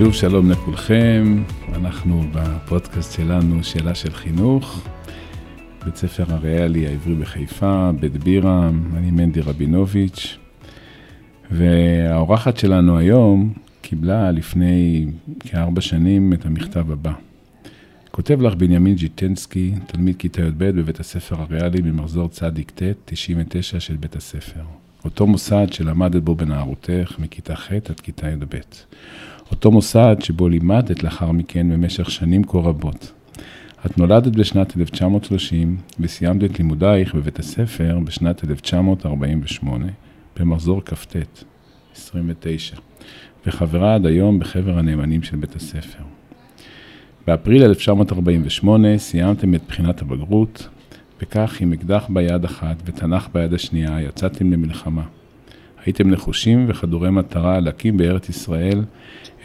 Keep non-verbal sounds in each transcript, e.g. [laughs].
שוב שלום לכולכם, אנחנו בפודקאסט שלנו שאלה של חינוך, בית ספר הריאלי העברי בחיפה, בית בירם, אני מנדי רבינוביץ', והאורחת שלנו היום קיבלה לפני כארבע שנים את המכתב הבא. כותב לך בנימין ג'יטנסקי, תלמיד כיתה י"ב בבית הספר הריאלי במחזור צדיק ט', 99 של בית הספר. אותו מוסד שלמדת בו בנערותך מכיתה ח' עד כיתה י"ב. אותו מוסד שבו לימדת לאחר מכן במשך שנים כה רבות. את נולדת בשנת 1930 וסיימת את לימודייך בבית הספר בשנת 1948 במחזור כ"ט, 29, וחברה עד היום בחבר הנאמנים של בית הספר. באפריל 1948 סיימתם את בחינת הבגרות, וכך עם אקדח ביד אחת ותנ"ך ביד השנייה יצאתם למלחמה. הייתם נחושים וחדורי מטרה להקים בארץ ישראל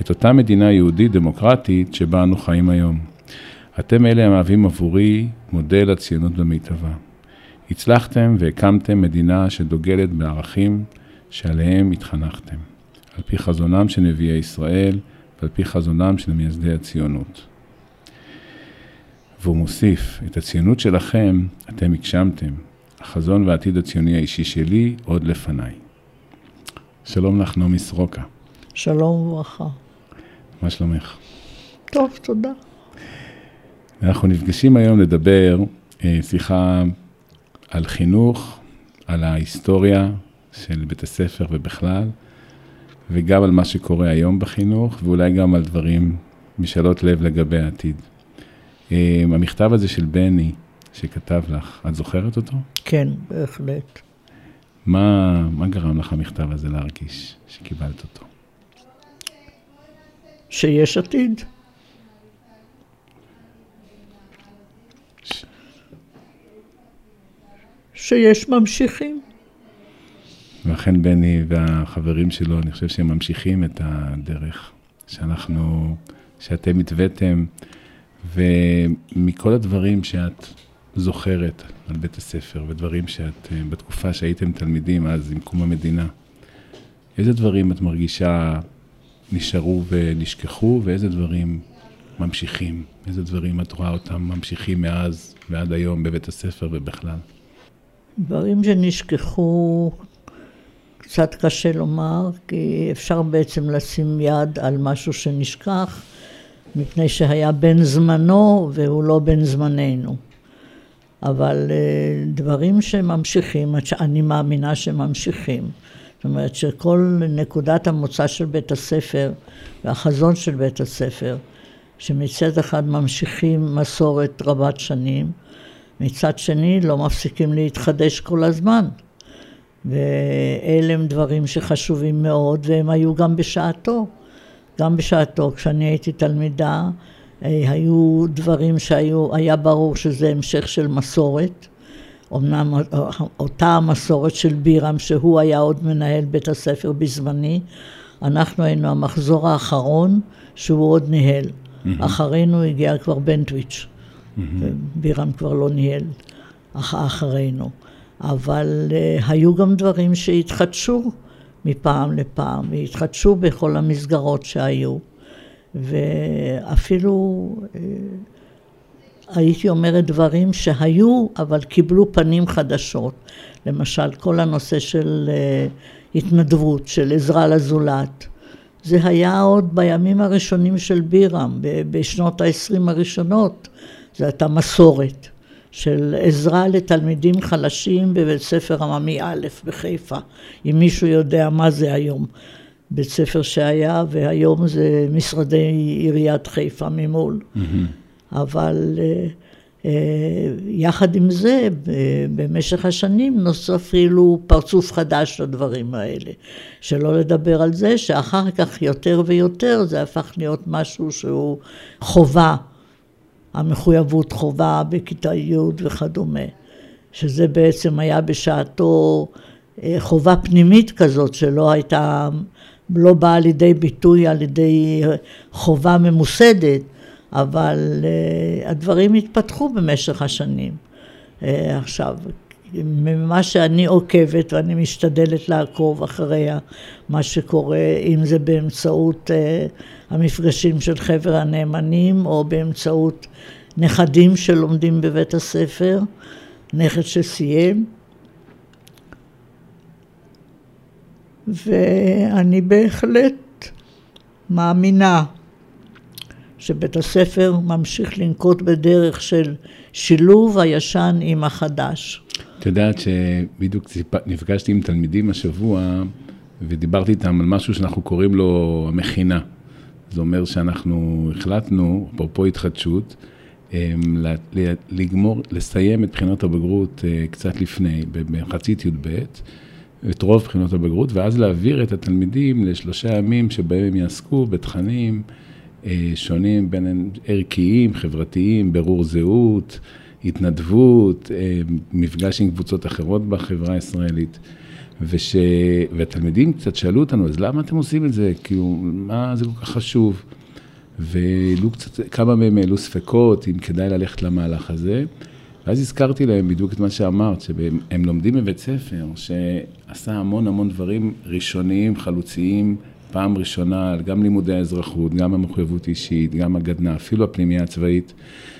את אותה מדינה יהודית דמוקרטית שבה אנו חיים היום. אתם אלה המהווים עבורי מודל הציונות במיטבה. הצלחתם והקמתם מדינה שדוגלת בערכים שעליהם התחנכתם, על פי חזונם של נביאי ישראל ועל פי חזונם של מייסדי הציונות. והוא מוסיף, את הציונות שלכם אתם הגשמתם, החזון והעתיד הציוני האישי שלי עוד לפניי. שלום לך, נעמי סרוקה. שלום וברכה. מה שלומך? טוב, תודה. אנחנו נפגשים היום לדבר אה, שיחה על חינוך, על ההיסטוריה של בית הספר ובכלל, וגם על מה שקורה היום בחינוך, ואולי גם על דברים, משאלות לב לגבי העתיד. אה, המכתב הזה של בני, שכתב לך, את זוכרת אותו? כן, בהחלט. מה, מה גרם לך המכתב הזה להרגיש שקיבלת אותו? שיש עתיד. שיש ממשיכים. ואכן בני והחברים שלו, אני חושב שהם ממשיכים את הדרך שאנחנו, שאתם התוויתם, ומכל הדברים שאת זוכרת על בית הספר, ודברים שאת, בתקופה שהייתם תלמידים, אז עם קום המדינה, איזה דברים את מרגישה נשארו ונשכחו, ואיזה דברים ממשיכים? איזה דברים את רואה אותם ממשיכים מאז ועד היום בבית הספר ובכלל? דברים שנשכחו, קצת קשה לומר, כי אפשר בעצם לשים יד על משהו שנשכח, מפני שהיה בן זמנו והוא לא בן זמננו. אבל אה, דברים שממשיכים, אני מאמינה שממשיכים. זאת אומרת שכל נקודת המוצא של בית הספר והחזון של בית הספר, שמצד אחד ממשיכים מסורת רבת שנים, מצד שני לא מפסיקים להתחדש כל הזמן. ואלה הם דברים שחשובים מאוד, והם היו גם בשעתו. גם בשעתו, כשאני הייתי תלמידה, היו דברים שהיו, היה ברור שזה המשך של מסורת. אמנם אותה המסורת של בירם, שהוא היה עוד מנהל בית הספר בזמני, אנחנו היינו המחזור האחרון שהוא עוד ניהל. Mm-hmm. אחרינו הגיע כבר בנטוויץ', mm-hmm. בירם כבר לא ניהל אח, אחרינו. אבל uh, היו גם דברים שהתחדשו מפעם לפעם, והתחדשו בכל המסגרות שהיו. ואפילו... Uh, הייתי אומרת דברים שהיו, אבל קיבלו פנים חדשות. למשל, כל הנושא של uh, התנדבות, של עזרה לזולת. זה היה עוד בימים הראשונים של בירם, בשנות ה-20 הראשונות. זו הייתה מסורת של עזרה לתלמידים חלשים בבית ספר עממי א' בחיפה, אם מישהו יודע מה זה היום. בית ספר שהיה, והיום זה משרדי עיריית חיפה ממול. Mm-hmm. אבל אה, אה, יחד עם זה, במשך השנים נוסף אפילו פרצוף חדש לדברים האלה. שלא לדבר על זה שאחר כך יותר ויותר זה הפך להיות משהו שהוא חובה, המחויבות חובה בכיתה י' וכדומה. שזה בעצם היה בשעתו אה, חובה פנימית כזאת שלא הייתה, לא באה לידי ביטוי על ידי חובה ממוסדת, אבל uh, הדברים התפתחו במשך השנים. Uh, עכשיו, ממה שאני עוקבת ואני משתדלת לעקוב אחרי מה שקורה, אם זה באמצעות המפגשים של חבר הנאמנים או באמצעות נכדים שלומדים בבית הספר, נכד שסיים. ואני בהחלט מאמינה שבית הספר ממשיך לנקוט בדרך של שילוב הישן עם החדש. את יודעת שבדיוק נפגשתי עם תלמידים השבוע ודיברתי איתם על משהו שאנחנו קוראים לו המכינה. זה אומר שאנחנו החלטנו, אפרופו התחדשות, אמ, לגמור, לסיים את בחינות הבגרות אה, קצת לפני, במחצית י"ב, את רוב בחינות הבגרות, ואז להעביר את התלמידים לשלושה ימים שבהם הם יעסקו בתכנים אה, שונים, בין ערכיים, חברתיים, ברור זהות, התנדבות, אה, מפגש עם קבוצות אחרות בחברה הישראלית. וש... והתלמידים קצת שאלו אותנו, אז למה אתם עושים את זה? כאילו, מה זה כל כך חשוב? והעלו קצת, כמה מהם העלו ספקות, אם כדאי ללכת למהלך הזה. ואז הזכרתי להם בדיוק את מה שאמרת, שהם לומדים בבית ספר, שעשה המון המון דברים ראשוניים, חלוציים, פעם ראשונה, גם לימודי האזרחות, גם המחויבות אישית, גם הגדנ"ע, אפילו הפנימייה הצבאית.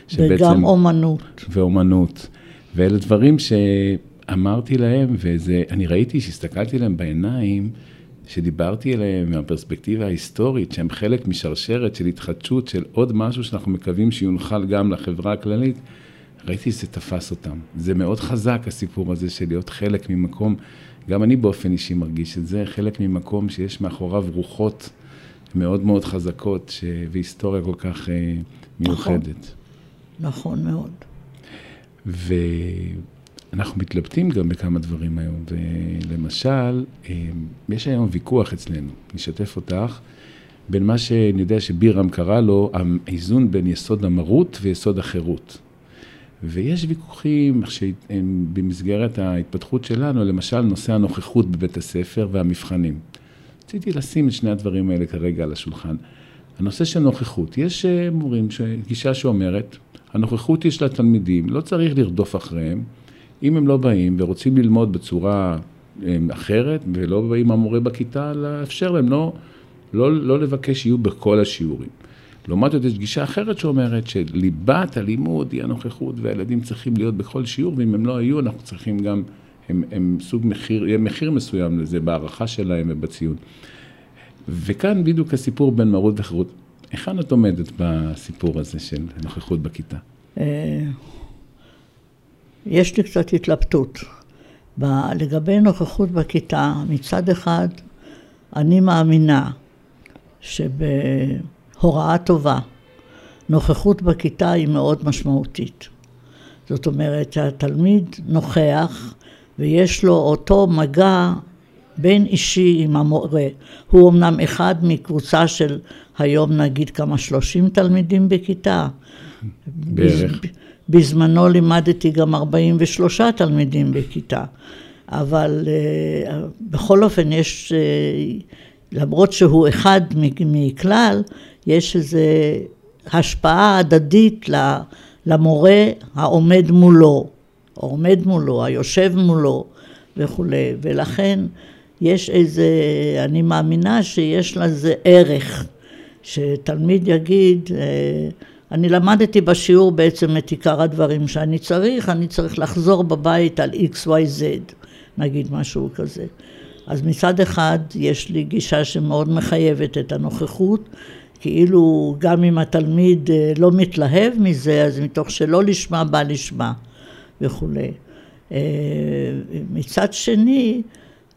שבעצם, וגם אומנות. ואומנות. ואלה דברים שאמרתי להם, ואני ראיתי שהסתכלתי להם בעיניים, שדיברתי עליהם מהפרספקטיבה ההיסטורית, שהם חלק משרשרת של התחדשות, של עוד משהו שאנחנו מקווים שיונחל גם לחברה הכללית, ראיתי שזה תפס אותם. זה מאוד חזק הסיפור הזה של להיות חלק ממקום, גם אני באופן אישי מרגיש את זה, חלק ממקום שיש מאחוריו רוחות מאוד מאוד חזקות, ש... והיסטוריה כל כך אה, מיוחדת. נכון, נכון מאוד. אנחנו מתלבטים גם בכמה דברים היום, ולמשל, אה, יש היום ויכוח אצלנו, אני אשתף אותך, בין מה שאני יודע שבירם קרא לו, האיזון בין יסוד המרות ויסוד החירות. ויש ויכוחים שהם במסגרת ההתפתחות שלנו, למשל נושא הנוכחות בבית הספר והמבחנים. רציתי לשים את שני הדברים האלה כרגע על השולחן. הנושא של נוכחות, יש אה, מורים, גישה שאומרת, הנוכחות יש לתלמידים, לא צריך לרדוף אחריהם, אם הם לא באים ורוצים ללמוד בצורה אחרת, ולא באים המורה בכיתה, לאפשר להם לא, לא, לא לבקש שיהיו בכל השיעורים. לעומת זאת, יש גישה אחרת שאומרת שליבת הלימוד היא הנוכחות, והילדים צריכים להיות בכל שיעור, ואם הם לא היו, אנחנו צריכים גם, הם, הם סוג מחיר, יהיה מחיר מסוים לזה בהערכה שלהם ובציון. וכאן בדיוק הסיפור בין מרות וחירות. היכן את עומדת בסיפור הזה של נוכחות בכיתה? אה, יש לי קצת התלבטות. לגבי נוכחות בכיתה, מצד אחד, אני מאמינה שבהוראה טובה, נוכחות בכיתה היא מאוד משמעותית. זאת אומרת שהתלמיד נוכח ויש לו אותו מגע בין אישי עם המורה. הוא אמנם אחד מקבוצה של היום נגיד כמה שלושים תלמידים בכיתה. בערך. בזמנו לימדתי גם 43 תלמידים בכיתה, אבל uh, בכל אופן יש, uh, למרות שהוא אחד מכלל, יש איזו השפעה הדדית למורה העומד מולו, העומד מולו, היושב מולו וכולי, ולכן יש איזה, אני מאמינה שיש לזה ערך, שתלמיד יגיד, uh, אני למדתי בשיעור בעצם את עיקר הדברים שאני צריך, אני צריך לחזור בבית על XYZ, נגיד משהו כזה. אז מצד אחד יש לי גישה שמאוד מחייבת את הנוכחות, כאילו גם אם התלמיד אה, לא מתלהב מזה, אז מתוך שלא לשמה בא לשמה וכולי. אה, מצד שני,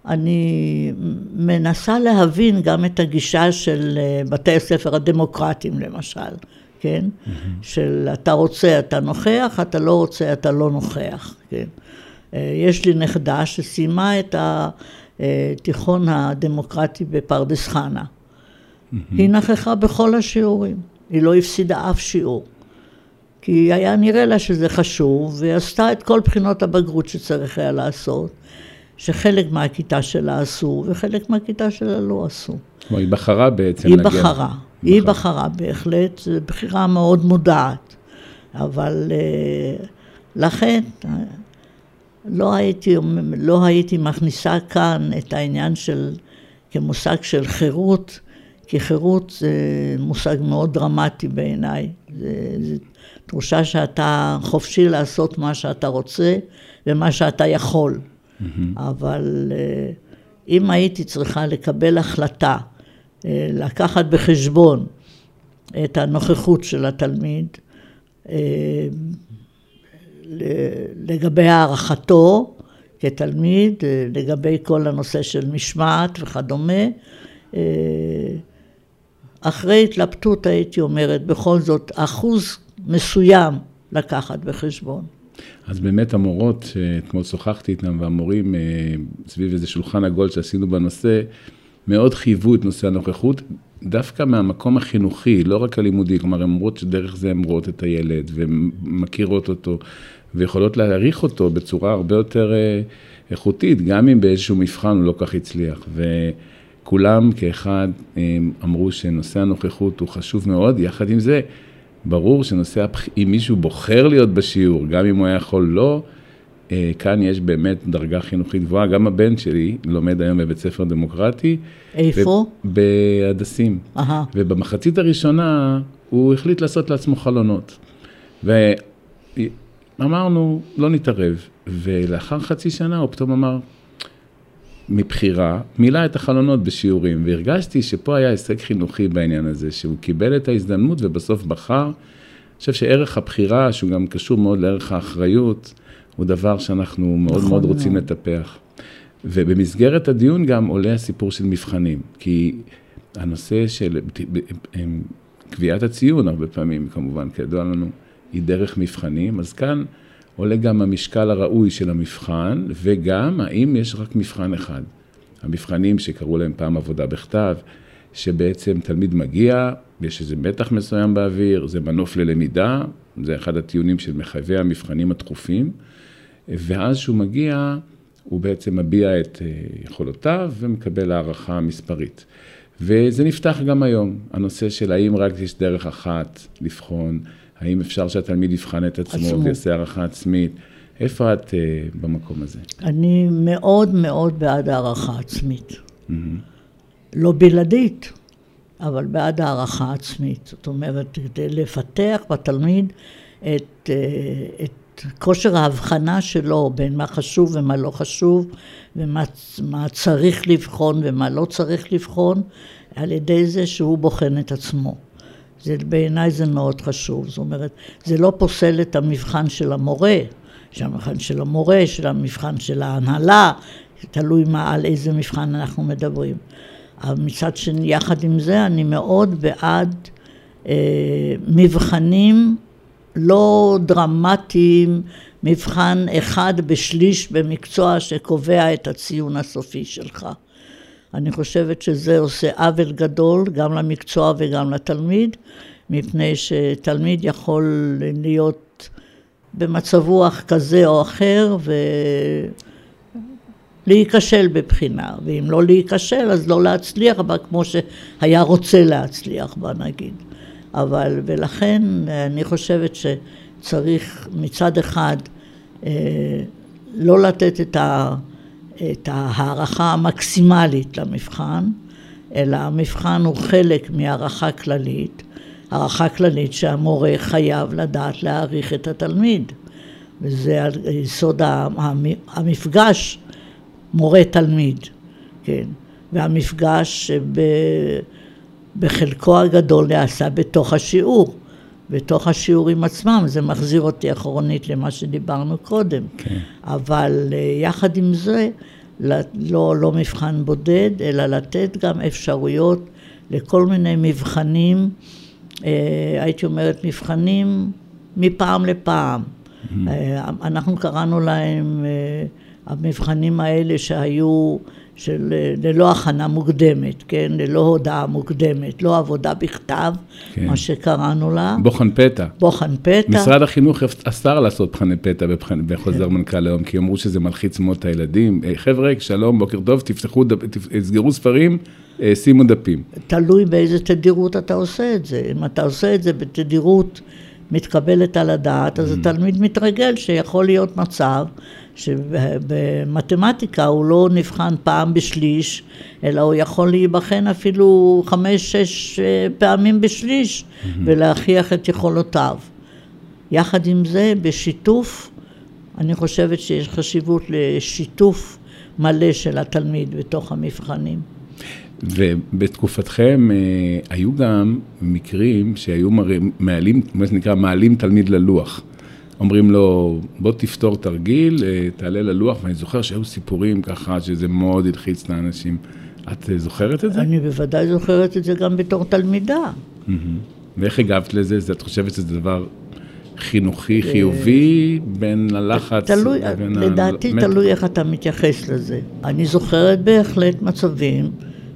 אני מנסה להבין גם את הגישה של אה, בתי הספר הדמוקרטיים למשל. כן? Mm-hmm. של אתה רוצה, אתה נוכח, אתה לא רוצה, אתה לא נוכח, כן? יש לי נכדה שסיימה את התיכון הדמוקרטי בפרדס חנה. היא נכחה בכל השיעורים, היא לא הפסידה אף שיעור. כי היה נראה לה שזה חשוב, והיא עשתה את כל בחינות הבגרות שצריך היה לעשות, שחלק מהכיתה שלה עשו, וחלק מהכיתה שלה לא עשו. כלומר, היא בחרה בעצם היא להגיע... היא בחרה. היא בחרה בהחלט, זו בחירה מאוד מודעת, אבל אה, לכן לא הייתי, לא הייתי מכניסה כאן את העניין של, כמושג של חירות, כי חירות זה מושג מאוד דרמטי בעיניי. זה, זה תחושה שאתה חופשי לעשות מה שאתה רוצה ומה שאתה יכול. Mm-hmm. אבל אה, אם הייתי צריכה לקבל החלטה, אה, לקחת בחשבון את הנוכחות של התלמיד, אה, לגבי הערכתו כתלמיד, לגבי כל הנושא של משמעת וכדומה, אחרי התלבטות הייתי אומרת, בכל זאת, אחוז מסוים לקחת בחשבון. אז באמת המורות, שאתמול שוחחתי איתן, והמורים אה, סביב איזה שולחן עגול שעשינו בנושא, מאוד חייבו את נושא הנוכחות, דווקא מהמקום החינוכי, לא רק הלימודי, כלומר, הן אומרות שדרך זה הן רואות את הילד, ומכירות אותו, ויכולות להעריך אותו בצורה הרבה יותר אה, איכותית, גם אם באיזשהו מבחן הוא לא כך הצליח. וכולם כאחד אמרו שנושא הנוכחות הוא חשוב מאוד, יחד עם זה, ברור שנושא, הבח... אם מישהו בוחר להיות בשיעור, גם אם הוא היה יכול לא, אה, כאן יש באמת דרגה חינוכית גבוהה. גם הבן שלי לומד היום בבית ספר דמוקרטי. איפה? בהדסים. אהה. ובמחצית הראשונה הוא החליט לעשות לעצמו חלונות. ואמרנו, לא נתערב. ולאחר חצי שנה הוא פתאום אמר, מבחירה, מילא את החלונות בשיעורים, והרגשתי שפה היה הישג חינוכי בעניין הזה, שהוא קיבל את ההזדמנות ובסוף בחר. אני חושב שערך הבחירה, שהוא גם קשור מאוד לערך האחריות, הוא דבר שאנחנו מאוד נכון מאוד רוצים מאוד. לטפח. ובמסגרת הדיון גם עולה הסיפור של מבחנים, כי הנושא של קביעת הציון, הרבה פעמים, כמובן, כידוע לנו, היא דרך מבחנים, אז כאן עולה גם המשקל הראוי של המבחן, וגם האם יש רק מבחן אחד. המבחנים שקראו להם פעם עבודה בכתב, שבעצם תלמיד מגיע, יש איזה מתח מסוים באוויר, זה מנוף ללמידה, זה אחד הטיעונים של מחייבי המבחנים התכופים, ואז שהוא מגיע, הוא בעצם מביע את אה, יכולותיו ומקבל הערכה מספרית. וזה נפתח גם היום, הנושא של האם רק יש דרך אחת לבחון, האם אפשר שהתלמיד יבחן את עצמו, עצמו. ויעשה הערכה עצמית. איפה את uh, במקום הזה? אני מאוד מאוד בעד הערכה עצמית. Mm-hmm. לא בלעדית, אבל בעד הערכה עצמית. זאת אומרת, כדי לפתח בתלמיד את, uh, את כושר ההבחנה שלו בין מה חשוב ומה לא חשוב, ומה צריך לבחון ומה לא צריך לבחון, על ידי זה שהוא בוחן את עצמו. זה, בעיניי זה מאוד חשוב. זאת אומרת, זה לא פוסל את המבחן של המורה, של המבחן של המורה, של המבחן של ההנהלה, תלוי מה, על איזה מבחן אנחנו מדברים. אבל מצד שני, יחד עם זה, אני מאוד בעד אה, מבחנים לא דרמטיים, מבחן אחד בשליש במקצוע שקובע את הציון הסופי שלך. אני חושבת שזה עושה עוול גדול גם למקצוע וגם לתלמיד, מפני שתלמיד יכול להיות במצב רוח כזה או אחר ולהיכשל בבחינה, ואם לא להיכשל אז לא להצליח בה כמו שהיה רוצה להצליח בה נגיד. אבל, ולכן אני חושבת שצריך מצד אחד אה, לא לתת את ה... את ההערכה המקסימלית למבחן, אלא המבחן הוא חלק מהערכה כללית, הערכה כללית שהמורה חייב לדעת להעריך את התלמיד, וזה יסוד המפגש מורה-תלמיד, כן, והמפגש בחלקו הגדול נעשה בתוך השיעור. בתוך השיעורים עצמם, זה מחזיר אותי אחרונית למה שדיברנו קודם. כן. אבל אה, יחד עם זה, לא, לא מבחן בודד, אלא לתת גם אפשרויות לכל מיני מבחנים, אה, הייתי אומרת מבחנים מפעם לפעם. Mm-hmm. אנחנו קראנו להם המבחנים האלה שהיו של אה, ללא הכנה מוקדמת, כן? ללא הודעה מוקדמת, לא עבודה בכתב, כן. מה שקראנו לה. בוחן פתע. בוחן פתע. משרד החינוך אסר לעשות בחני פתע בחוזר כן. מנכ"ל היום, כי אמרו שזה מלחיץ מאוד את הילדים. אה, חבר'ה, שלום, בוקר טוב, תפתחו, תסגרו ספרים, אה, שימו דפים. תלוי באיזה תדירות אתה עושה את זה. אם אתה עושה את זה בתדירות מתקבלת על הדעת, אז התלמיד מתרגל שיכול להיות מצב שבמתמטיקה הוא לא נבחן פעם בשליש, אלא הוא יכול להיבחן אפילו חמש-שש אה, פעמים בשליש ולהוכיח את יכולותיו. יחד עם זה, בשיתוף, אני חושבת שיש חשיבות לשיתוף מלא של התלמיד בתוך המבחנים. ובתקופתכם אה, היו גם מקרים שהיו מעלים, מה שנקרא, מעלים תלמיד ללוח. אומרים לו, בוא תפתור תרגיל, אה, תעלה ללוח, ואני זוכר שהיו סיפורים ככה, שזה מאוד הלחיץ את האנשים. את אה, זוכרת את זה? אני בוודאי זוכרת את זה גם בתור תלמידה. ואיך הגבת לזה? את חושבת שזה דבר חינוכי חיובי בין הלחץ תלוי, לדעתי. תלוי איך אתה מתייחס לזה. אני זוכרת בהחלט מצבים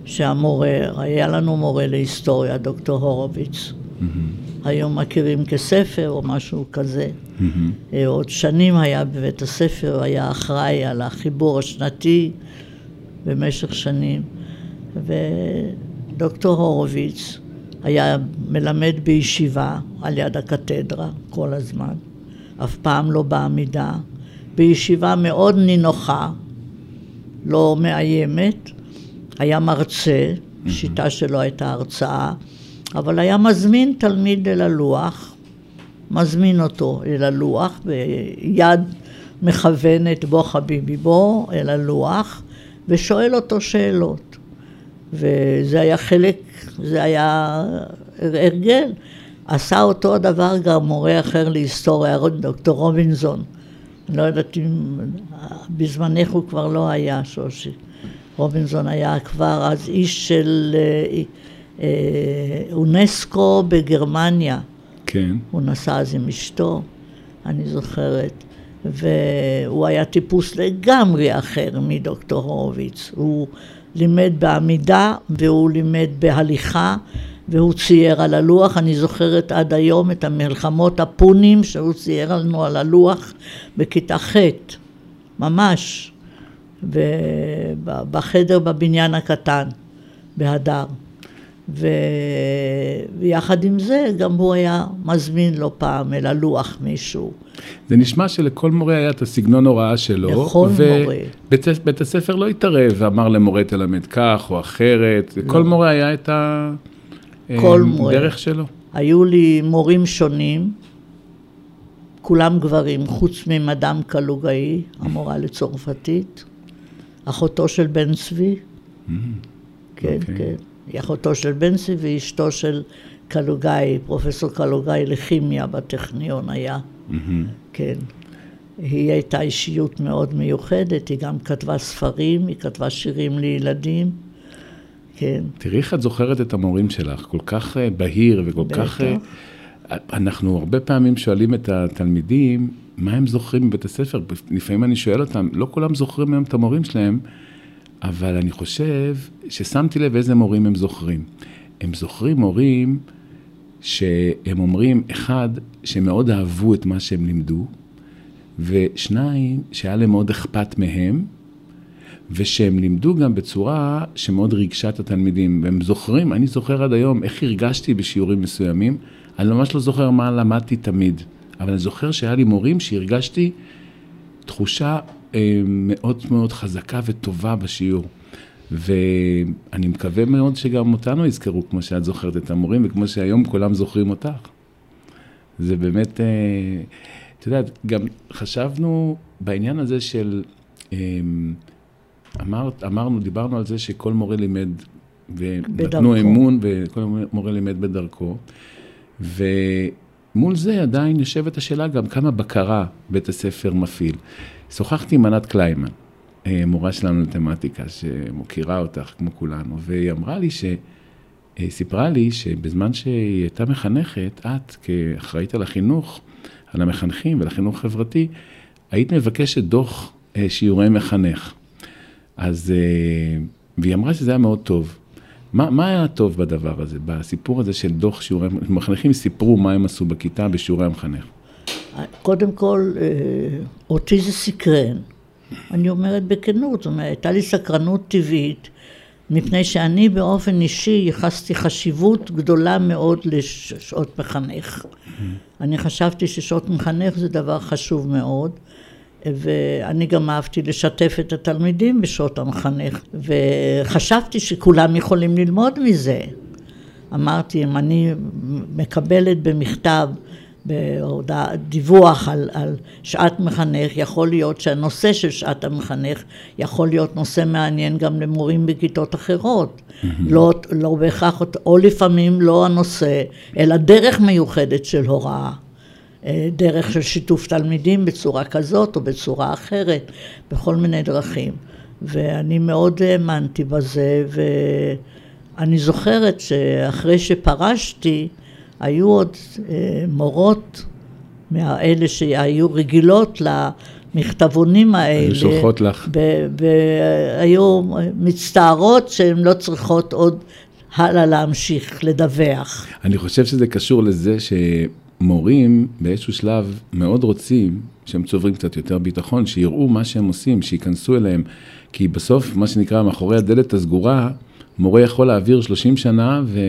שהמורה, היה לנו מורה להיסטוריה, דוקטור הורוביץ. Mm-hmm. היום מכירים כספר או משהו כזה. Mm-hmm. עוד שנים היה בבית הספר, היה אחראי על החיבור השנתי במשך שנים. ודוקטור הורוביץ היה מלמד בישיבה על יד הקתדרה כל הזמן, אף פעם לא בעמידה, בישיבה מאוד נינוחה, לא מאיימת, היה מרצה, שיטה שלו הייתה הרצאה, אבל היה מזמין תלמיד אל הלוח, מזמין אותו אל הלוח, ביד מכוונת בוא חביבי בוא אל הלוח, ושואל אותו שאלות. וזה היה חלק, זה היה הרגל. עשה אותו הדבר גם מורה אחר להיסטוריה, דוקטור רובינזון. לא יודעת אם בזמנך הוא כבר לא היה, שושי. רובינזון היה כבר אז איש של אה, אונסקו בגרמניה. כן. הוא נסע אז עם אשתו, אני זוכרת. והוא היה טיפוס לגמרי אחר מדוקטור הורוביץ. הוא לימד בעמידה והוא לימד בהליכה והוא צייר על הלוח, אני זוכרת עד היום את המלחמות הפונים שהוא צייר לנו על הלוח בכיתה ח', ממש, בחדר בבניין הקטן, בהדר. ו... ויחד עם זה גם הוא היה מזמין לא פעם אל הלוח מישהו. זה נשמע שלכל מורה היה את הסגנון הוראה שלו. לכל ו... מורה. ובית הספר לא התערב ואמר למורה תלמד כך או אחרת, לא. כל מורה היה את הדרך שלו. היו לי מורים שונים, כולם גברים, חוץ ממדאם קלוגאי, המורה לצרפתית, אחותו של בן צבי, mm, כן, okay. כן. היא אחותו של בנצי ואשתו של קלוגאי, פרופסור קלוגאי לכימיה בטכניון היה, mm-hmm. כן. היא הייתה אישיות מאוד מיוחדת, היא גם כתבה ספרים, היא כתבה שירים לילדים, כן. תראי איך את זוכרת את המורים שלך, כל כך אה, בהיר וכל בטח. כך... אה, אנחנו הרבה פעמים שואלים את התלמידים, מה הם זוכרים מבית הספר? לפעמים אני שואל אותם, לא כולם זוכרים היום את המורים שלהם. אבל אני חושב ששמתי לב איזה מורים הם זוכרים. הם זוכרים מורים שהם אומרים, אחד, שהם מאוד אהבו את מה שהם לימדו, ושניים, שהיה להם מאוד אכפת מהם, ושהם לימדו גם בצורה שמאוד ריגשה את התלמידים. והם זוכרים, אני זוכר עד היום איך הרגשתי בשיעורים מסוימים, אני ממש לא זוכר מה למדתי תמיד, אבל אני זוכר שהיה לי מורים שהרגשתי תחושה מאוד מאוד חזקה וטובה בשיעור. ואני מקווה מאוד שגם אותנו יזכרו, כמו שאת זוכרת את המורים, וכמו שהיום כולם זוכרים אותך. זה באמת, אה, את יודעת, גם חשבנו בעניין הזה של, אה, אמרת, אמרנו, דיברנו על זה שכל מורה לימד, ונתנו אמון, וכל מורה לימד בדרכו. ומול זה עדיין יושבת השאלה גם כמה בקרה בית הספר מפעיל. שוחחתי עם ענת קליימן, אה, מורה שלנו למתמטיקה, שמוקירה אותך כמו כולנו, והיא אמרה לי ש... אה, סיפרה לי שבזמן שהיא הייתה מחנכת, את כאחראית על החינוך, על המחנכים ועל החינוך החברתי, היית מבקשת דוח אה, שיעורי מחנך. אז, והיא אמרה שזה היה מאוד טוב. מה, מה היה טוב בדבר הזה, בסיפור הזה של דוח שיעורי, מחנכים סיפרו מה הם עשו בכיתה בשיעורי המחנך. קודם כל, אה, אותי זה סקרן. אני אומרת בכנות, זאת אומרת, הייתה לי סקרנות טבעית מפני שאני באופן אישי ייחסתי חשיבות גדולה מאוד לשעות מחנך. אני חשבתי ששעות מחנך זה דבר חשוב מאוד, ואני גם אהבתי לשתף את התלמידים בשעות המחנך, וחשבתי שכולם יכולים ללמוד מזה. אמרתי, אם אני מקבלת במכתב בהודעה, דיווח על, על שעת מחנך, יכול להיות שהנושא של שעת המחנך יכול להיות נושא מעניין גם למורים בכיתות אחרות. Mm-hmm. לא, לא בהכרח, או לפעמים לא הנושא, אלא דרך מיוחדת של הוראה. אה, דרך של שיתוף תלמידים בצורה כזאת או בצורה אחרת, בכל מיני דרכים. ואני מאוד האמנתי בזה, ואני זוכרת שאחרי שפרשתי, היו עוד אה, מורות מאלה שהיו רגילות למכתבונים האלה. היו שולחות לך. והיו מצטערות שהן לא צריכות עוד הלאה להמשיך לדווח. אני חושב שזה קשור לזה שמורים באיזשהו שלב מאוד רוצים שהם צוברים קצת יותר ביטחון, שיראו מה שהם עושים, שייכנסו אליהם. כי בסוף, מה שנקרא, מאחורי הדלת הסגורה, מורה יכול להעביר 30 שנה ו...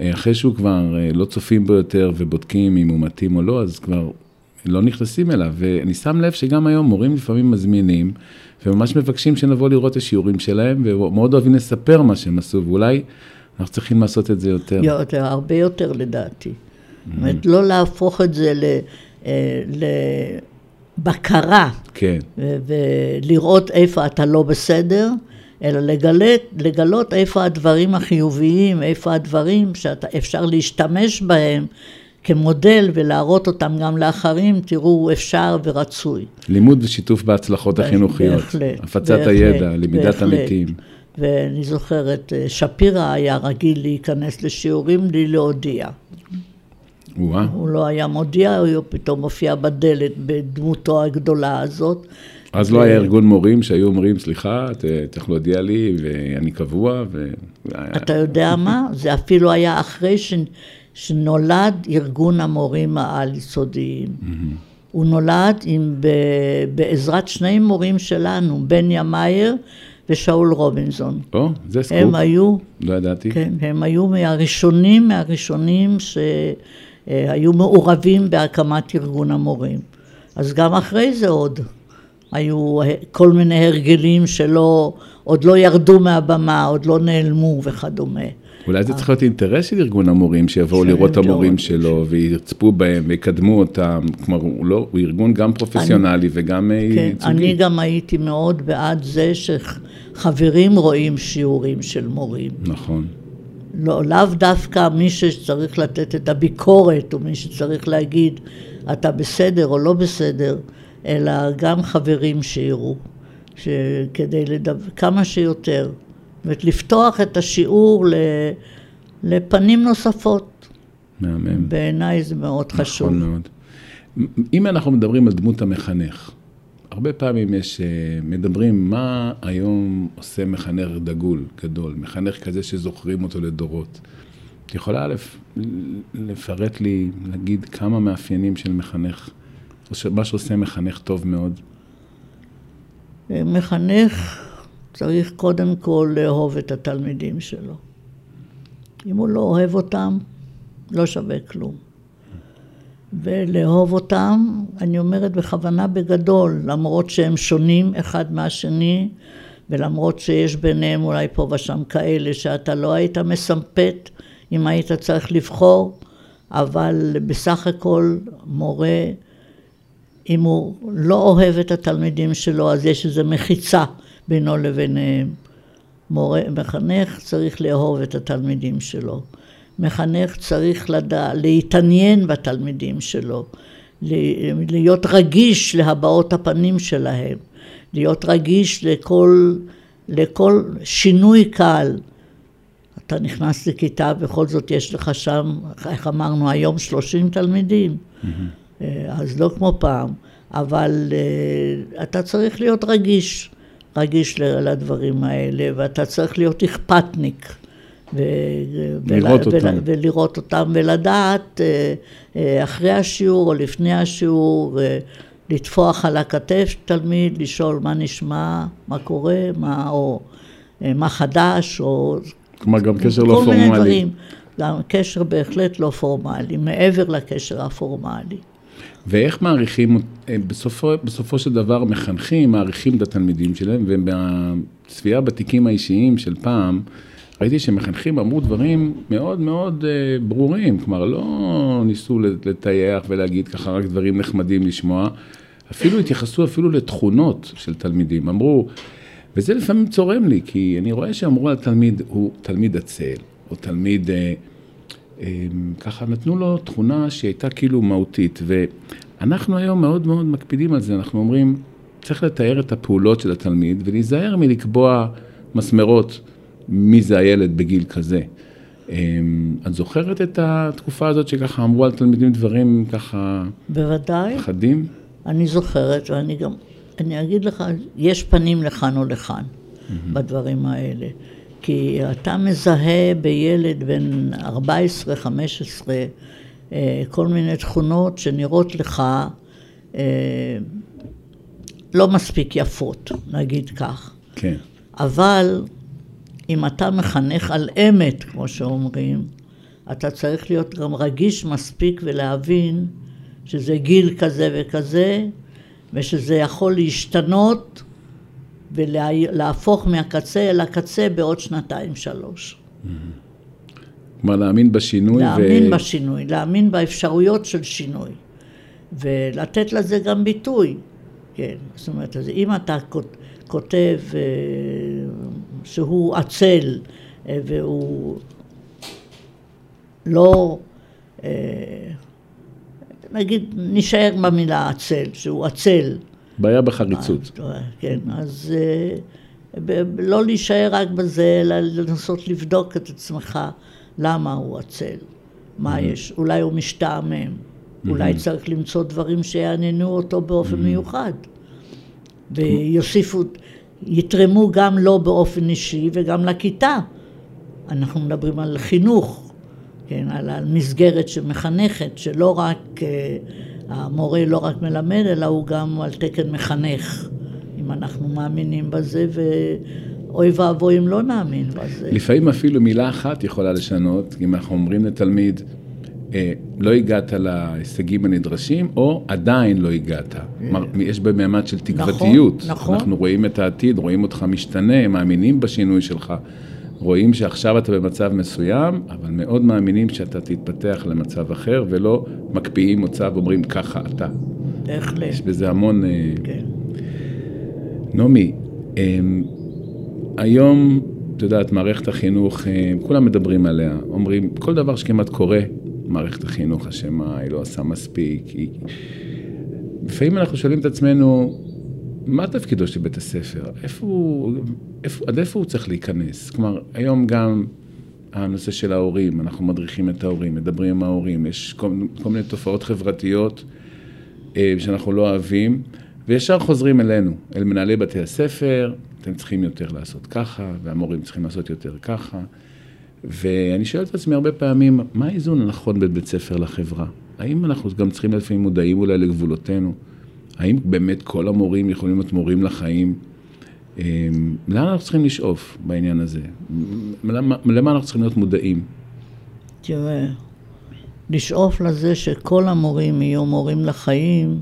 אה, אחרי שהוא כבר אה, לא צופים בו יותר ובודקים אם הוא מתאים או לא, אז כבר לא נכנסים אליו. ואני שם לב שגם היום מורים לפעמים מזמינים, וממש מבקשים שנבוא לראות את השיעורים שלהם, ומאוד אוהבים לספר מה שהם עשו, ואולי אנחנו צריכים לעשות את זה יותר. יותר, הרבה יותר לדעתי. זאת אומרת, לא להפוך את זה ל... אה, לבקרה, כן. ולראות איפה אתה לא בסדר, אלא לגלת, לגלות איפה הדברים החיוביים, איפה הדברים שאפשר להשתמש בהם כמודל ולהראות אותם גם לאחרים, תראו, אפשר ורצוי. לימוד ושיתוף בהצלחות החינוכיות. בהחלט. הפצת בהחלט, הידע, למידת עמיתים. ואני זוכרת, אה, שפירא היה רגיל להיכנס לשיעורים בלי להודיע. הוא לא היה מודיע, הוא פתאום מופיע בדלת בדמותו הגדולה הזאת. אז לא היה ארגון מורים שהיו אומרים, סליחה, צריך להודיע לי, ואני קבוע, ו... אתה יודע מה? זה אפילו היה אחרי ש... שנולד ארגון המורים העל-יסודיים. הוא נולד עם, ב... בעזרת שני מורים שלנו, בניה מאייר ושאול רובינזון. או, זה סקופ. הם היו... לא ידעתי. כן, הם היו מהראשונים, מהראשונים שהיו מעורבים בהקמת ארגון המורים. אז גם אחרי זה עוד. היו כל מיני הרגלים שלא, עוד לא ירדו מהבמה, עוד לא נעלמו וכדומה. אולי זה צריך להיות אינטרס של ארגון המורים, שיבואו לראות את המורים שלו ויצפו בהם ויקדמו אותם. כלומר, הוא, לא, הוא ארגון גם פרופסיונלי אני, וגם אה, כן, ייצוגי. אני גם הייתי מאוד בעד זה שחברים רואים שיעורים של מורים. נכון. לא, לאו דווקא מי שצריך לתת את הביקורת, או מי שצריך להגיד, אתה בסדר או לא בסדר. אלא גם חברים שיראו, כדי לדבר, כמה שיותר. זאת אומרת, לפתוח את השיעור לפנים נוספות. מהמם. בעיניי זה מאוד נכון חשוב. נכון מאוד. אם אנחנו מדברים על דמות המחנך, הרבה פעמים יש, אה, מדברים מה היום עושה מחנך דגול, גדול, מחנך כזה שזוכרים אותו לדורות. את יכולה לפרט לי, להגיד כמה מאפיינים של מחנך מה שעושה מחנך טוב מאוד? מחנך צריך קודם כל לאהוב את התלמידים שלו. אם הוא לא אוהב אותם, לא שווה כלום. ולאהוב אותם, אני אומרת בכוונה בגדול, למרות שהם שונים אחד מהשני, ולמרות שיש ביניהם אולי פה ושם כאלה שאתה לא היית מסמפת אם היית צריך לבחור, אבל בסך הכל מורה אם הוא לא אוהב את התלמידים שלו, אז יש איזו מחיצה בינו לביניהם. מורה, מחנך צריך לאהוב את התלמידים שלו. מחנך צריך לדע, להתעניין בתלמידים שלו, להיות רגיש להבעות הפנים שלהם, להיות רגיש לכל, לכל שינוי קל. אתה נכנס לכיתה, בכל זאת יש לך שם, איך אמרנו היום, שלושים תלמידים. Mm-hmm. אה, אז לא כמו פעם, אבל אה, אתה צריך להיות רגיש, רגיש לדברים האלה, ואתה צריך להיות אכפתניק. ו- לראות ול- אותם. ולראות אותם ולדעת אה, אחרי השיעור או לפני השיעור, לטפוח על הכתף תלמיד, לשאול מה נשמע, מה קורה, מה, או מה חדש, או... כלומר, גם קשר לא כל מיני פורמלי. דברים. גם קשר בהחלט לא פורמלי, מעבר לקשר הפורמלי. ואיך מעריכים, אה, בסופו, בסופו של דבר מחנכים, מעריכים את התלמידים שלהם, ובצפייה בתיקים האישיים של פעם, ראיתי שמחנכים אמרו דברים מאוד מאוד אה, ברורים, כלומר לא ניסו לטייח ולהגיד ככה רק דברים נחמדים לשמוע, אפילו התייחסו אפילו לתכונות של תלמידים, אמרו, וזה לפעמים צורם לי, כי אני רואה שאמרו על תלמיד, הוא תלמיד עצל, או תלמיד... אה, ככה נתנו לו תכונה שהייתה כאילו מהותית, ואנחנו היום מאוד מאוד מקפידים על זה, אנחנו אומרים, צריך לתאר את הפעולות של התלמיד ולהיזהר מלקבוע מסמרות מי זה הילד בגיל כזה. את זוכרת את התקופה הזאת שככה אמרו על תלמידים דברים ככה... בוודאי. חדים? אני זוכרת, ואני גם, אני אגיד לך, יש פנים לכאן או לכאן mm-hmm. בדברים האלה. כי אתה מזהה בילד בן 14-15 אה, כל מיני תכונות שנראות לך אה, לא מספיק יפות, נגיד כך. כן. אבל אם אתה מחנך על אמת, כמו שאומרים, אתה צריך להיות גם רגיש מספיק ולהבין שזה גיל כזה וכזה, ושזה יכול להשתנות ולהפוך מהקצה אל הקצה בעוד שנתיים שלוש. כלומר להאמין בשינוי. להאמין ו... בשינוי, להאמין באפשרויות של שינוי. ולתת לזה גם ביטוי. כן, זאת אומרת, אז אם אתה כותב אה, שהוא עצל אה, והוא לא, אה, נגיד, נשאר במילה עצל, שהוא עצל, בעיה בחריצות. כן, אז אה, לא להישאר רק בזה, אלא לנסות לבדוק את עצמך למה הוא עצל, מה mm-hmm. יש, אולי הוא משתעמם, mm-hmm. אולי צריך למצוא דברים שיעניינו אותו באופן mm-hmm. מיוחד, ויוסיפו, יתרמו גם לו באופן אישי וגם לכיתה. אנחנו מדברים על חינוך, כן, על, על מסגרת שמחנכת, שלא רק... Uh, המורה לא רק מלמד, אלא הוא גם על תקן מחנך, אם אנחנו מאמינים בזה, ואוי ואבוי אם לא נאמין בזה. לפעמים אפילו מילה אחת יכולה לשנות, אם אנחנו אומרים לתלמיד, אה, לא הגעת להישגים הנדרשים, או עדיין לא הגעת. כלומר, יש במעמד של תקוותיות. נכון, נכון. אנחנו רואים את העתיד, רואים אותך משתנה, מאמינים בשינוי שלך. רואים שעכשיו אתה במצב מסוים, אבל מאוד מאמינים שאתה תתפתח למצב אחר, ולא מקפיאים מצב ואומרים ככה אתה. בהחלט. יש בזה המון... אה, כן. נעמי, אמ, היום, את יודעת, מערכת החינוך, אה, כולם מדברים עליה, אומרים, כל דבר שכמעט קורה, מערכת החינוך אשמה, היא לא עושה מספיק. היא... לפעמים אנחנו שואלים את עצמנו, מה תפקידו של בית הספר? איפה הוא, איפה, עד איפה הוא צריך להיכנס? כלומר, היום גם הנושא של ההורים, אנחנו מדריכים את ההורים, מדברים עם ההורים, יש כל, כל מיני תופעות חברתיות אה, שאנחנו לא אוהבים, וישר חוזרים אלינו, אל מנהלי בתי הספר, אתם צריכים יותר לעשות ככה, והמורים צריכים לעשות יותר ככה. ואני שואל את עצמי הרבה פעמים, מה האיזון הנכון בין בית ספר לחברה? האם אנחנו גם צריכים לפעמים מודעים אולי לגבולותינו? האם באמת כל המורים יכולים להיות מורים לחיים? אמ, לאן אנחנו צריכים לשאוף בעניין הזה? למה, למה אנחנו צריכים להיות מודעים? תראה, לשאוף לזה שכל המורים יהיו מורים לחיים,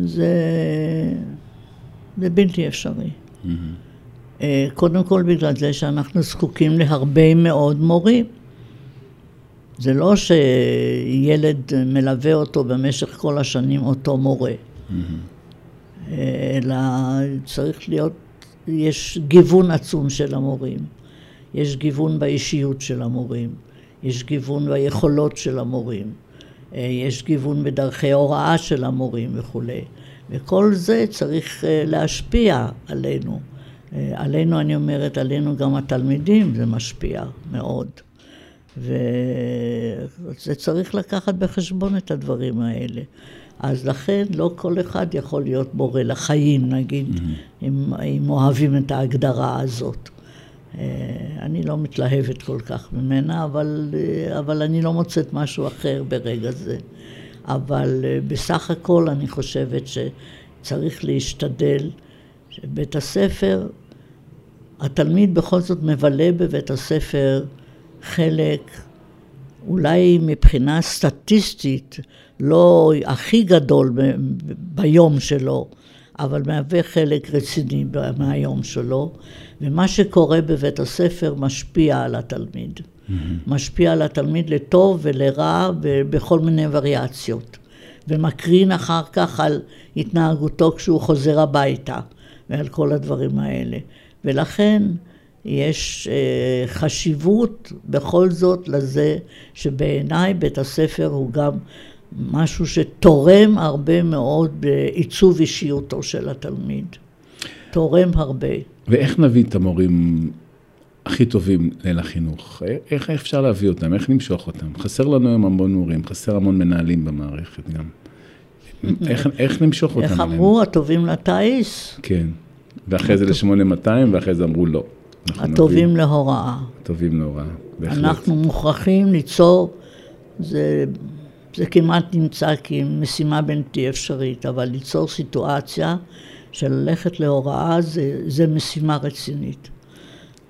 זה, זה בלתי אפשרי. Mm-hmm. קודם כל בגלל זה שאנחנו זקוקים להרבה מאוד מורים. זה לא שילד מלווה אותו במשך כל השנים אותו מורה. אלא צריך להיות, יש גיוון עצום של המורים, יש גיוון באישיות של המורים, יש גיוון ביכולות של המורים, אה, יש גיוון בדרכי הוראה של המורים וכולי, וכל זה צריך אה, להשפיע עלינו. אה, עלינו, אני אומרת, עלינו גם התלמידים, זה משפיע מאוד. וזה צריך לקחת בחשבון את הדברים האלה. אז לכן לא כל אחד יכול להיות מורה לחיים, נגיד, mm-hmm. אם, אם אוהבים את ההגדרה הזאת. אה, אני לא מתלהבת כל כך ממנה, אבל, אה, אבל אני לא מוצאת משהו אחר ברגע זה. אבל אה, בסך הכל אני חושבת שצריך להשתדל שבית הספר התלמיד בכל זאת מבלה בבית הספר חלק, אולי מבחינה סטטיסטית, לא הכי גדול ביום שלו, אבל מהווה חלק רציני מהיום שלו, ומה שקורה בבית הספר משפיע על התלמיד. משפיע על התלמיד לטוב ולרע ובכל מיני וריאציות. ומקרין אחר כך על התנהגותו כשהוא חוזר הביתה ועל כל הדברים האלה. ולכן יש אה, חשיבות בכל זאת לזה שבעיניי בית הספר הוא גם משהו שתורם הרבה מאוד בעיצוב אישיותו של התלמיד. תורם הרבה. ואיך נביא את המורים הכי טובים ליל החינוך? איך אפשר להביא אותם? איך נמשוך אותם? חסר לנו היום המון מורים, חסר המון מנהלים במערכת גם. איך, איך נמשוך אותם? איך? אמרו, הטובים לטיס, כן. ואחרי זה ל-8200, ואחרי זה אמרו לא. הטובים להוראה. הטובים להוראה, בהחלט. אנחנו מוכרחים ליצור, זה, זה כמעט נמצא כמשימה בלתי אפשרית, אבל ליצור סיטואציה של ללכת להוראה זה, זה משימה רצינית.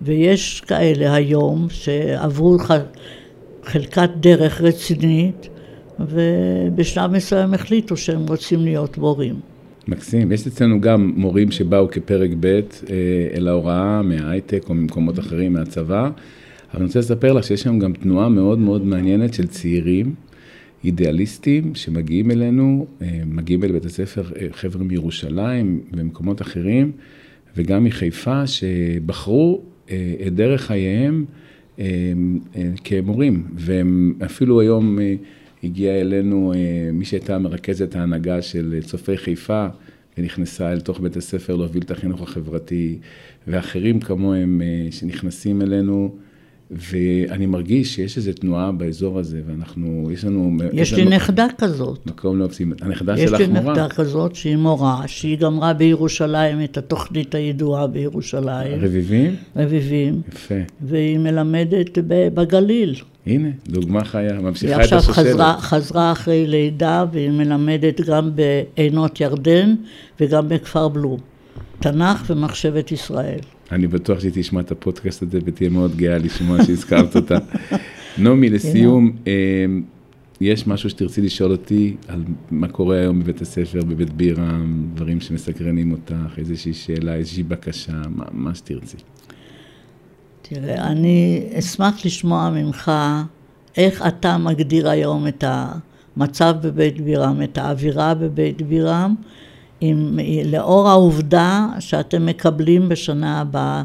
ויש כאלה היום שעברו ח, חלקת דרך רצינית, ובשלב מסוים החליטו שהם רוצים להיות מורים. מקסים. יש אצלנו גם מורים שבאו כפרק ב' אה, אל ההוראה מההייטק או ממקומות אחרים, מהצבא, אבל אני רוצה לספר לך שיש שם גם תנועה מאוד מאוד מעניינת של צעירים, אידיאליסטים, שמגיעים אלינו, אה, מגיעים אל בית הספר אה, חבר'ה מירושלים ומקומות אחרים, וגם מחיפה, שבחרו את דרך חייהם כמורים, והם אפילו היום... הגיעה אלינו אה, מי שהייתה מרכזת ההנהגה של אה, צופי חיפה, ונכנסה אל תוך בית הספר להוביל את החינוך החברתי, ואחרים כמוהם אה, שנכנסים אלינו, ואני מרגיש שיש איזו תנועה באזור הזה, ואנחנו, יש לנו... יש לי נכדה כזאת. מקום להוציא, הנכדה יש שלך לי מורה. נכדה כזאת שהיא מורה, שהיא גמרה בירושלים את התוכנית הידועה בירושלים, רביבים? רביבים, יפה. והיא מלמדת בגליל. הנה, דוגמה חיה, היא ממשיכה את עכשיו השושלת. חזרה, חזרה אחרי לידה והיא מלמדת גם בעינות ירדן וגם בכפר בלום. תנ"ך ומחשבת ישראל. אני בטוח שהיא תשמע את הפודקאסט הזה ותהיה מאוד גאה לשמוע שהזכרת אותה. [laughs] נעמי, לסיום, אה, יש משהו שתרצי לשאול אותי על מה קורה היום בבית הספר, בבית בירם, דברים שמסקרנים אותך, איזושהי שאלה, איזושהי בקשה, מה, מה שתרצי. תראה, אני אשמח לשמוע ממך איך אתה מגדיר היום את המצב בבית בירם, את האווירה בבית בירם, עם, לאור העובדה שאתם מקבלים בשנה הבאה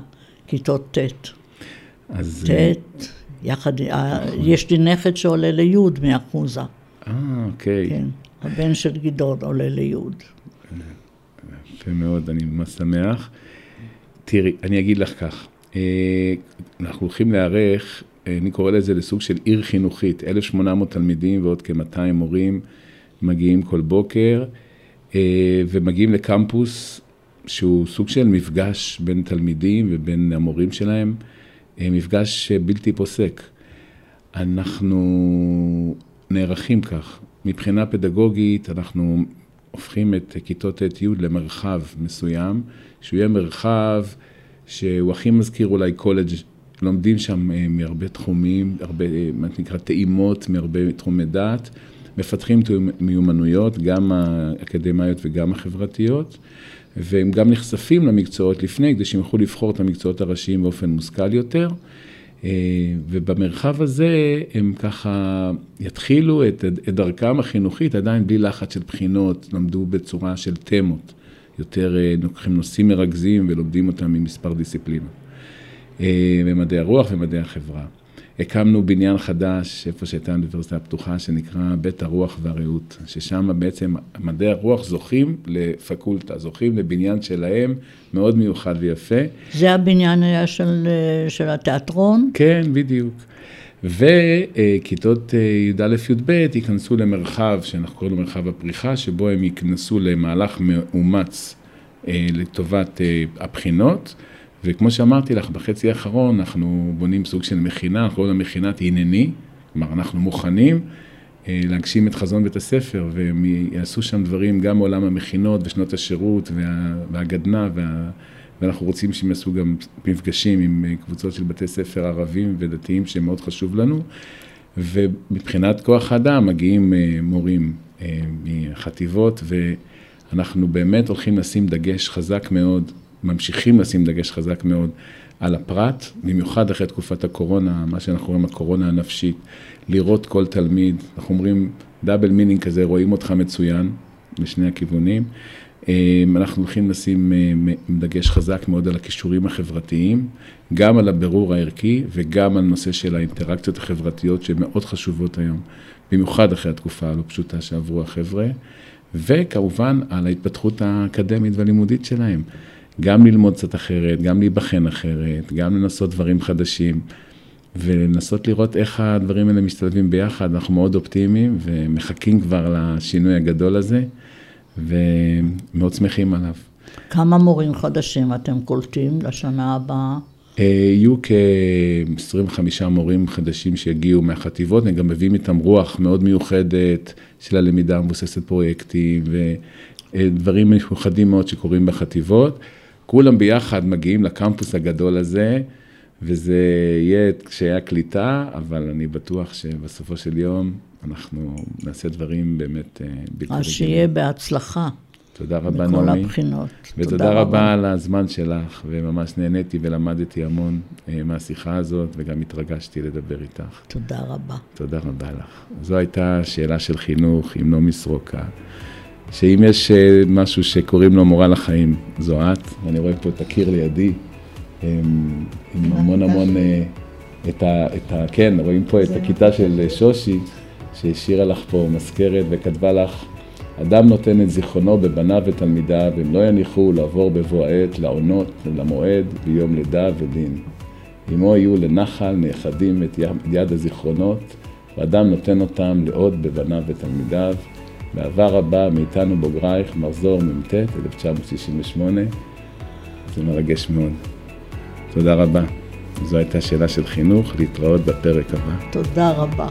כיתות ט'. אז... אה, ט', יחד, יש לי נכד שעולה לי' מאחוזה, אה, אוקיי. כן. הבן של גדעון עולה לי'. יפה מאוד, אני ממש שמח. תראי, אני אגיד לך כך, אה, אנחנו הולכים להיערך, אה, אני קורא לזה לסוג של עיר חינוכית, 1,800 תלמידים ועוד כ-200 מורים מגיעים כל בוקר, אה, ומגיעים לקמפוס שהוא סוג של מפגש בין תלמידים ובין המורים שלהם, אה, מפגש בלתי פוסק. אנחנו נערכים כך. מבחינה פדגוגית, אנחנו הופכים את כיתות ט'-י' למרחב מסוים, שהוא יהיה מרחב שהוא הכי מזכיר אולי קולג', לומדים שם אה, מהרבה תחומים, הרבה, אה, מה שנקרא טעימות מהרבה תחומי דעת, מפתחים מיומנויות, גם האקדמיות וגם החברתיות, והם גם נחשפים למקצועות לפני, כדי שהם יוכלו לבחור את המקצועות הראשיים באופן מושכל יותר. אה, ובמרחב הזה הם ככה יתחילו את, את דרכם החינוכית עדיין בלי לחץ של בחינות, למדו בצורה של תמות, יותר אה, לוקחים נושאים מרכזים ולומדים אותם ממספר דיסציפלינות. אה, במדעי הרוח ומדעי החברה. הקמנו בניין חדש, איפה שהייתה האוניברסיטה הפתוחה, שנקרא בית הרוח והרעות, ששם בעצם מדעי הרוח זוכים לפקולטה, זוכים לבניין שלהם, מאוד מיוחד ויפה. זה הבניין היה של, של התיאטרון? כן, בדיוק. וכיתות י"א-י"ב ייכנסו למרחב, שאנחנו קוראים לו מרחב הפריחה, שבו הם ייכנסו למהלך מאומץ לטובת הבחינות. וכמו שאמרתי לך, בחצי האחרון אנחנו בונים סוג של מכינה, אנחנו קוראים לה מכינת הנני, כלומר אנחנו מוכנים להגשים את חזון בית הספר, והם יעשו שם דברים גם מעולם המכינות ושנות השירות וה, והגדנ"ע וה, ואנחנו רוצים שהם יעשו גם מפגשים עם קבוצות של בתי ספר ערבים ודתיים שמאוד חשוב לנו. ומבחינת כוח האדם מגיעים מורים מחטיבות, ואנחנו באמת הולכים לשים דגש חזק מאוד, ממשיכים לשים דגש חזק מאוד על הפרט, במיוחד אחרי תקופת הקורונה, מה שאנחנו רואים, הקורונה הנפשית, לראות כל תלמיד, אנחנו אומרים double meaning כזה, רואים אותך מצוין, לשני הכיוונים. אנחנו הולכים לשים דגש חזק מאוד על הכישורים החברתיים, גם על הבירור הערכי וגם על נושא של האינטראקציות החברתיות שהן מאוד חשובות היום, במיוחד אחרי התקופה הלא פשוטה שעברו החבר'ה, וכמובן על ההתפתחות האקדמית והלימודית שלהם. גם ללמוד קצת אחרת, גם להיבחן אחרת, גם לנסות דברים חדשים, ולנסות לראות איך הדברים האלה משתלבים ביחד. אנחנו מאוד אופטימיים ומחכים כבר לשינוי הגדול הזה, ומאוד שמחים עליו. כמה מורים חדשים אתם קולטים לשנה הבאה? יהיו כ-25 מורים חדשים שיגיעו מהחטיבות, הם גם מביאים איתם רוח מאוד מיוחדת של הלמידה המבוססת פרויקטים ודברים מיוחדים מאוד שקורים בחטיבות. כולם ביחד מגיעים לקמפוס הגדול הזה, וזה יהיה קשיי הקליטה, אבל אני בטוח שבסופו של יום אנחנו נעשה דברים באמת בלתי רגילים. אז שיהיה בהצלחה. תודה רבה, נעמי. מכל הבחינות. ותודה רבה. רבה על הזמן שלך, וממש נהניתי ולמדתי המון מהשיחה הזאת, וגם התרגשתי לדבר איתך. תודה רבה. תודה רבה לך. זו הייתה שאלה של חינוך עם נעמי סרוקה. שאם יש משהו שקוראים לו מורה לחיים, זו את, ואני רואה פה את הקיר לידי, עם המון המון, את ה, את ה... כן, רואים פה את הכיתה של שושי, שהשאירה לך פה מזכרת וכתבה לך, אדם נותן את זיכרונו בבניו ותלמידיו, הם לא יניחו לעבור בבוא העת, לעונות, למועד, ביום לידה ודין. עמו יהיו לנחל נאחדים את יד הזיכרונות, ואדם נותן אותם לעוד בבניו ותלמידיו. באהבה רבה מאיתנו בוגרייך, מחזור מ"ט, 1968. זה מרגש מאוד. תודה רבה. זו הייתה שאלה של חינוך, להתראות בפרק הבא. תודה רבה.